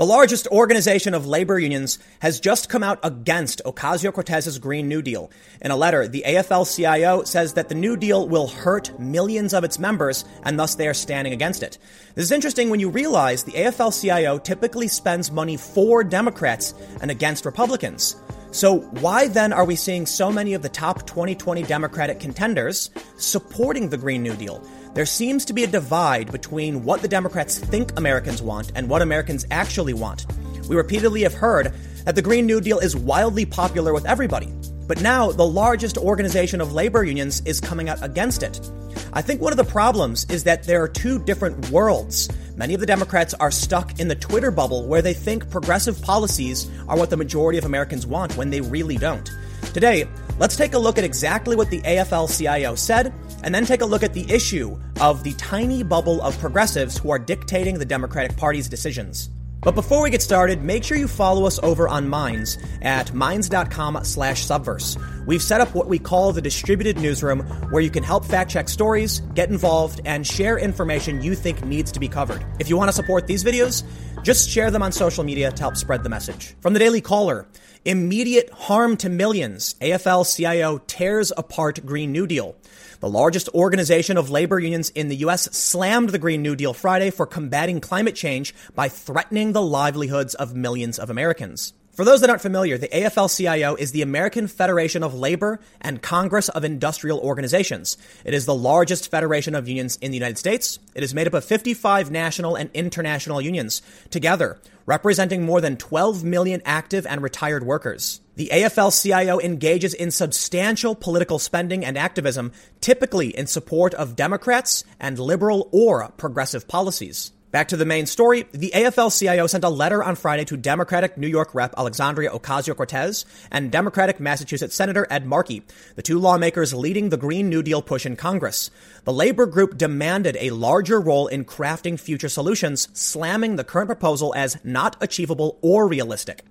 The largest organization of labor unions has just come out against Ocasio Cortez's Green New Deal. In a letter, the AFL CIO says that the New Deal will hurt millions of its members and thus they are standing against it. This is interesting when you realize the AFL CIO typically spends money for Democrats and against Republicans. So, why then are we seeing so many of the top 2020 Democratic contenders supporting the Green New Deal? There seems to be a divide between what the Democrats think Americans want and what Americans actually want. We repeatedly have heard that the Green New Deal is wildly popular with everybody. But now the largest organization of labor unions is coming out against it. I think one of the problems is that there are two different worlds. Many of the Democrats are stuck in the Twitter bubble where they think progressive policies are what the majority of Americans want when they really don't. Today, let's take a look at exactly what the AFL CIO said and then take a look at the issue of the tiny bubble of progressives who are dictating the Democratic Party's decisions. But before we get started, make sure you follow us over on Minds at minds.com slash subverse. We've set up what we call the distributed newsroom where you can help fact check stories, get involved, and share information you think needs to be covered. If you want to support these videos, just share them on social media to help spread the message. From the Daily Caller, immediate harm to millions. AFL CIO tears apart Green New Deal. The largest organization of labor unions in the U.S. slammed the Green New Deal Friday for combating climate change by threatening the livelihoods of millions of Americans. For those that aren't familiar, the AFL-CIO is the American Federation of Labor and Congress of Industrial Organizations. It is the largest federation of unions in the United States. It is made up of 55 national and international unions, together representing more than 12 million active and retired workers. The AFL CIO engages in substantial political spending and activism, typically in support of Democrats and liberal or progressive policies. Back to the main story. The AFL CIO sent a letter on Friday to Democratic New York Rep Alexandria Ocasio Cortez and Democratic Massachusetts Senator Ed Markey, the two lawmakers leading the Green New Deal push in Congress. The labor group demanded a larger role in crafting future solutions, slamming the current proposal as not achievable or realistic.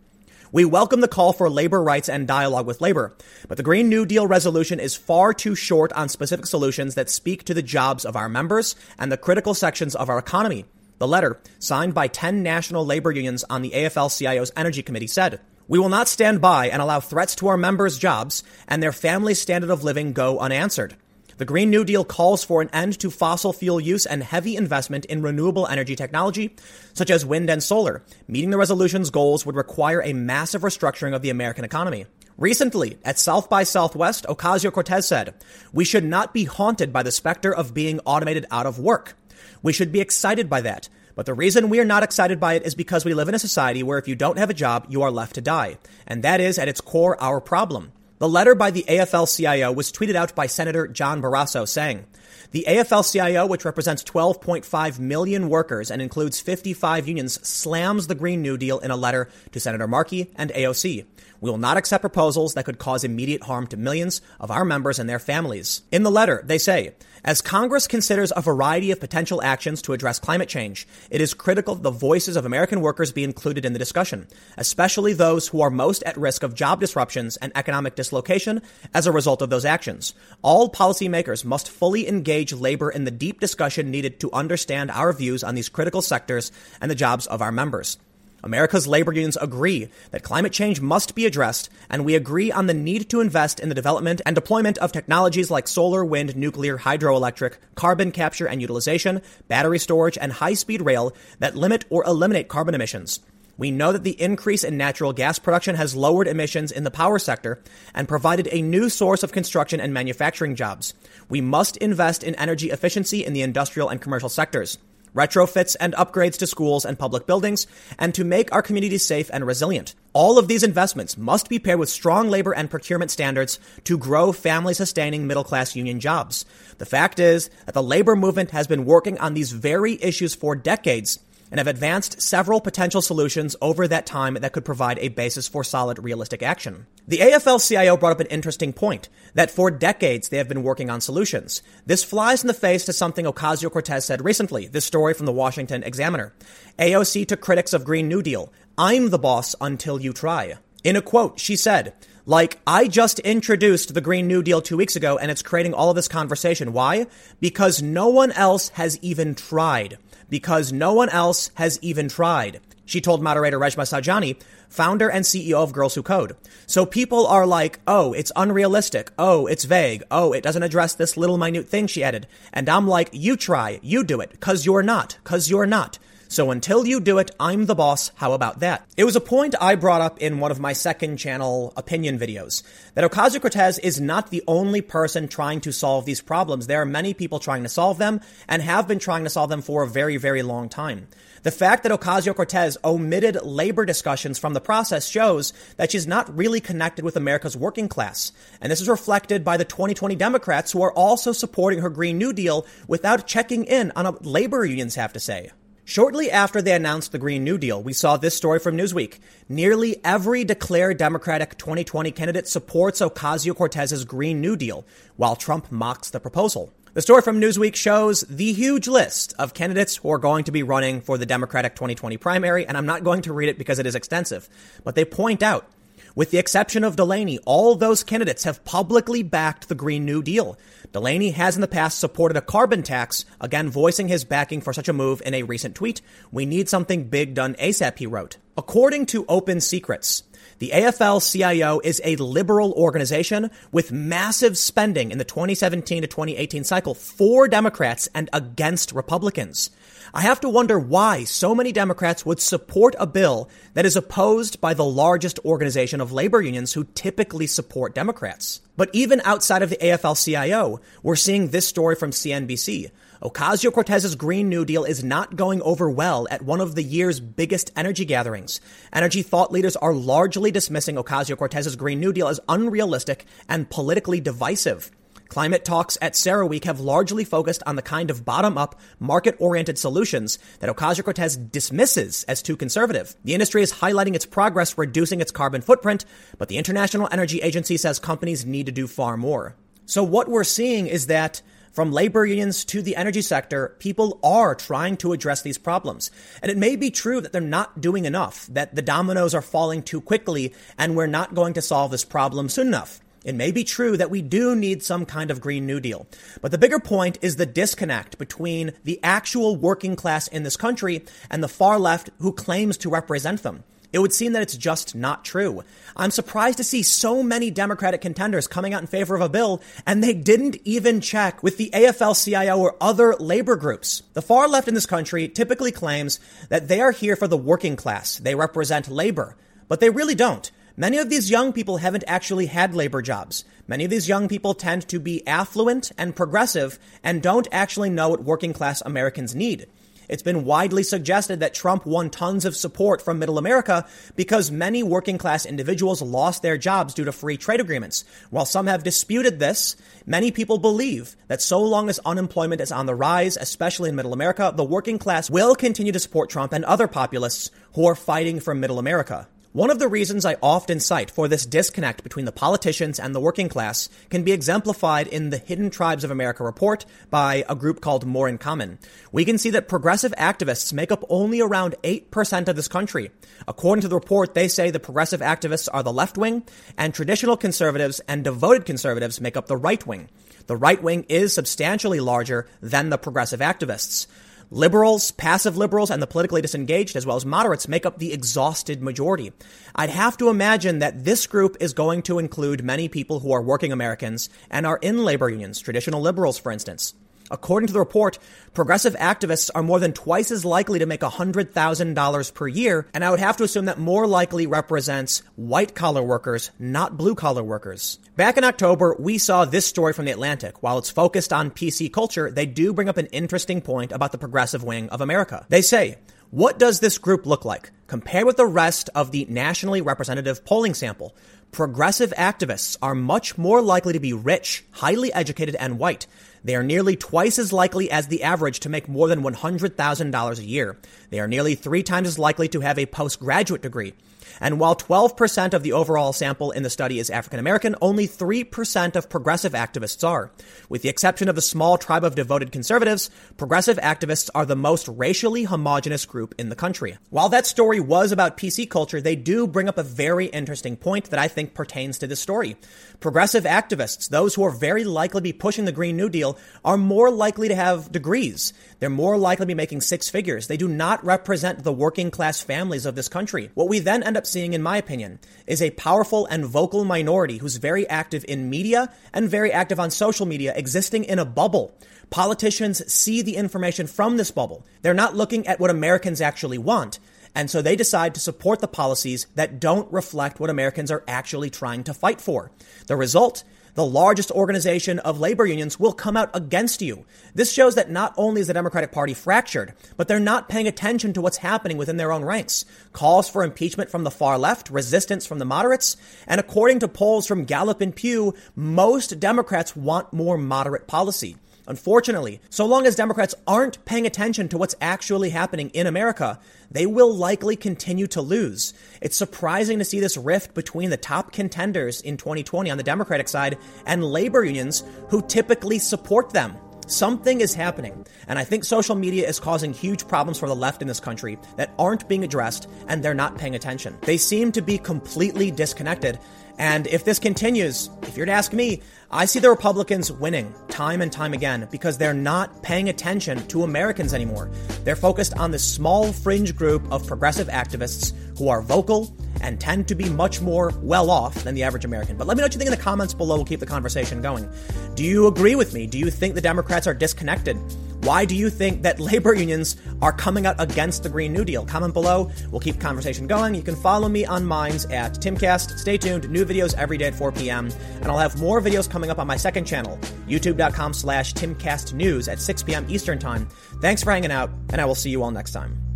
We welcome the call for labor rights and dialogue with labor, but the Green New Deal resolution is far too short on specific solutions that speak to the jobs of our members and the critical sections of our economy. The letter, signed by 10 national labor unions on the AFL CIO's Energy Committee, said, We will not stand by and allow threats to our members' jobs and their families' standard of living go unanswered. The Green New Deal calls for an end to fossil fuel use and heavy investment in renewable energy technology, such as wind and solar. Meeting the resolution's goals would require a massive restructuring of the American economy. Recently, at South by Southwest, Ocasio Cortez said, We should not be haunted by the specter of being automated out of work. We should be excited by that. But the reason we are not excited by it is because we live in a society where if you don't have a job, you are left to die. And that is, at its core, our problem. The letter by the AFL CIO was tweeted out by Senator John Barrasso saying, the AFL CIO, which represents 12.5 million workers and includes 55 unions, slams the Green New Deal in a letter to Senator Markey and AOC. We will not accept proposals that could cause immediate harm to millions of our members and their families. In the letter, they say, as Congress considers a variety of potential actions to address climate change, it is critical that the voices of American workers be included in the discussion, especially those who are most at risk of job disruptions and economic dislocation as a result of those actions. All policymakers must fully engage labor in the deep discussion needed to understand our views on these critical sectors and the jobs of our members. America's labor unions agree that climate change must be addressed, and we agree on the need to invest in the development and deployment of technologies like solar, wind, nuclear, hydroelectric, carbon capture and utilization, battery storage, and high speed rail that limit or eliminate carbon emissions. We know that the increase in natural gas production has lowered emissions in the power sector and provided a new source of construction and manufacturing jobs. We must invest in energy efficiency in the industrial and commercial sectors retrofits and upgrades to schools and public buildings, and to make our communities safe and resilient. All of these investments must be paired with strong labor and procurement standards to grow family sustaining middle class union jobs. The fact is that the labor movement has been working on these very issues for decades and have advanced several potential solutions over that time that could provide a basis for solid, realistic action. The AFL CIO brought up an interesting point that for decades they have been working on solutions. This flies in the face to something Ocasio Cortez said recently. This story from the Washington Examiner. AOC to critics of Green New Deal. I'm the boss until you try. In a quote, she said, like, I just introduced the Green New Deal two weeks ago and it's creating all of this conversation. Why? Because no one else has even tried because no one else has even tried. she told moderator Reshma Saujani, founder and CEO of Girls Who Code. So people are like, oh, it's unrealistic. Oh, it's vague. Oh, it doesn't address this little minute thing she added. And I'm like, you try, you do it, cause you're not, cause you're not. So until you do it, I'm the boss. How about that? It was a point I brought up in one of my second channel opinion videos that Ocasio Cortez is not the only person trying to solve these problems. There are many people trying to solve them and have been trying to solve them for a very, very long time. The fact that Ocasio Cortez omitted labor discussions from the process shows that she's not really connected with America's working class. And this is reflected by the 2020 Democrats who are also supporting her Green New Deal without checking in on what labor unions have to say. Shortly after they announced the Green New Deal, we saw this story from Newsweek. Nearly every declared Democratic 2020 candidate supports Ocasio Cortez's Green New Deal, while Trump mocks the proposal. The story from Newsweek shows the huge list of candidates who are going to be running for the Democratic 2020 primary, and I'm not going to read it because it is extensive, but they point out with the exception of Delaney, all those candidates have publicly backed the Green New Deal. Delaney has in the past supported a carbon tax, again voicing his backing for such a move in a recent tweet. We need something big done ASAP, he wrote. According to Open Secrets, the AFL CIO is a liberal organization with massive spending in the 2017 to 2018 cycle for Democrats and against Republicans. I have to wonder why so many Democrats would support a bill that is opposed by the largest organization of labor unions who typically support Democrats. But even outside of the AFL CIO, we're seeing this story from CNBC. Ocasio Cortez's Green New Deal is not going over well at one of the year's biggest energy gatherings. Energy thought leaders are largely dismissing Ocasio Cortez's Green New Deal as unrealistic and politically divisive. Climate talks at CERAWeek have largely focused on the kind of bottom-up, market-oriented solutions that Ocasio-Cortez dismisses as too conservative. The industry is highlighting its progress reducing its carbon footprint, but the International Energy Agency says companies need to do far more. So what we're seeing is that from labor unions to the energy sector, people are trying to address these problems. And it may be true that they're not doing enough, that the dominoes are falling too quickly, and we're not going to solve this problem soon enough. It may be true that we do need some kind of Green New Deal. But the bigger point is the disconnect between the actual working class in this country and the far left who claims to represent them. It would seem that it's just not true. I'm surprised to see so many Democratic contenders coming out in favor of a bill, and they didn't even check with the AFL CIO or other labor groups. The far left in this country typically claims that they are here for the working class. They represent labor, but they really don't. Many of these young people haven't actually had labor jobs. Many of these young people tend to be affluent and progressive and don't actually know what working class Americans need. It's been widely suggested that Trump won tons of support from middle America because many working class individuals lost their jobs due to free trade agreements. While some have disputed this, many people believe that so long as unemployment is on the rise, especially in middle America, the working class will continue to support Trump and other populists who are fighting for middle America. One of the reasons I often cite for this disconnect between the politicians and the working class can be exemplified in the Hidden Tribes of America report by a group called More in Common. We can see that progressive activists make up only around 8% of this country. According to the report, they say the progressive activists are the left wing, and traditional conservatives and devoted conservatives make up the right wing. The right wing is substantially larger than the progressive activists. Liberals, passive liberals, and the politically disengaged, as well as moderates, make up the exhausted majority. I'd have to imagine that this group is going to include many people who are working Americans and are in labor unions, traditional liberals, for instance. According to the report, progressive activists are more than twice as likely to make $100,000 per year, and I would have to assume that more likely represents white collar workers, not blue collar workers. Back in October, we saw this story from The Atlantic. While it's focused on PC culture, they do bring up an interesting point about the progressive wing of America. They say, what does this group look like? Compared with the rest of the nationally representative polling sample, progressive activists are much more likely to be rich, highly educated, and white. They are nearly twice as likely as the average to make more than $100,000 a year. They are nearly three times as likely to have a postgraduate degree. And while 12% of the overall sample in the study is African American, only 3% of progressive activists are. With the exception of a small tribe of devoted conservatives, progressive activists are the most racially homogenous group in the country. While that story was about PC culture, they do bring up a very interesting point that I think pertains to this story. Progressive activists, those who are very likely to be pushing the Green New Deal, Deal are more likely to have degrees. They're more likely to be making six figures. They do not represent the working class families of this country. What we then end up seeing, in my opinion, is a powerful and vocal minority who's very active in media and very active on social media, existing in a bubble. Politicians see the information from this bubble. They're not looking at what Americans actually want. And so they decide to support the policies that don't reflect what Americans are actually trying to fight for. The result the largest organization of labor unions will come out against you. This shows that not only is the Democratic Party fractured, but they're not paying attention to what's happening within their own ranks. Calls for impeachment from the far left, resistance from the moderates, and according to polls from Gallup and Pew, most Democrats want more moderate policy. Unfortunately, so long as Democrats aren't paying attention to what's actually happening in America, they will likely continue to lose. It's surprising to see this rift between the top contenders in 2020 on the Democratic side and labor unions who typically support them. Something is happening. And I think social media is causing huge problems for the left in this country that aren't being addressed and they're not paying attention. They seem to be completely disconnected. And if this continues, if you're to ask me, I see the Republicans winning time and time again because they're not paying attention to Americans anymore. They're focused on this small fringe group of progressive activists who are vocal and tend to be much more well off than the average American. But let me know what you think in the comments below. We'll keep the conversation going. Do you agree with me? Do you think the Democrats are disconnected? Why do you think that labor unions are coming out against the Green New Deal? Comment below. We'll keep conversation going. You can follow me on Minds at Timcast. Stay tuned. New videos every day at 4 p.m. And I'll have more videos coming up on my second channel, youtube.com slash Timcast News at 6 p.m. Eastern Time. Thanks for hanging out, and I will see you all next time.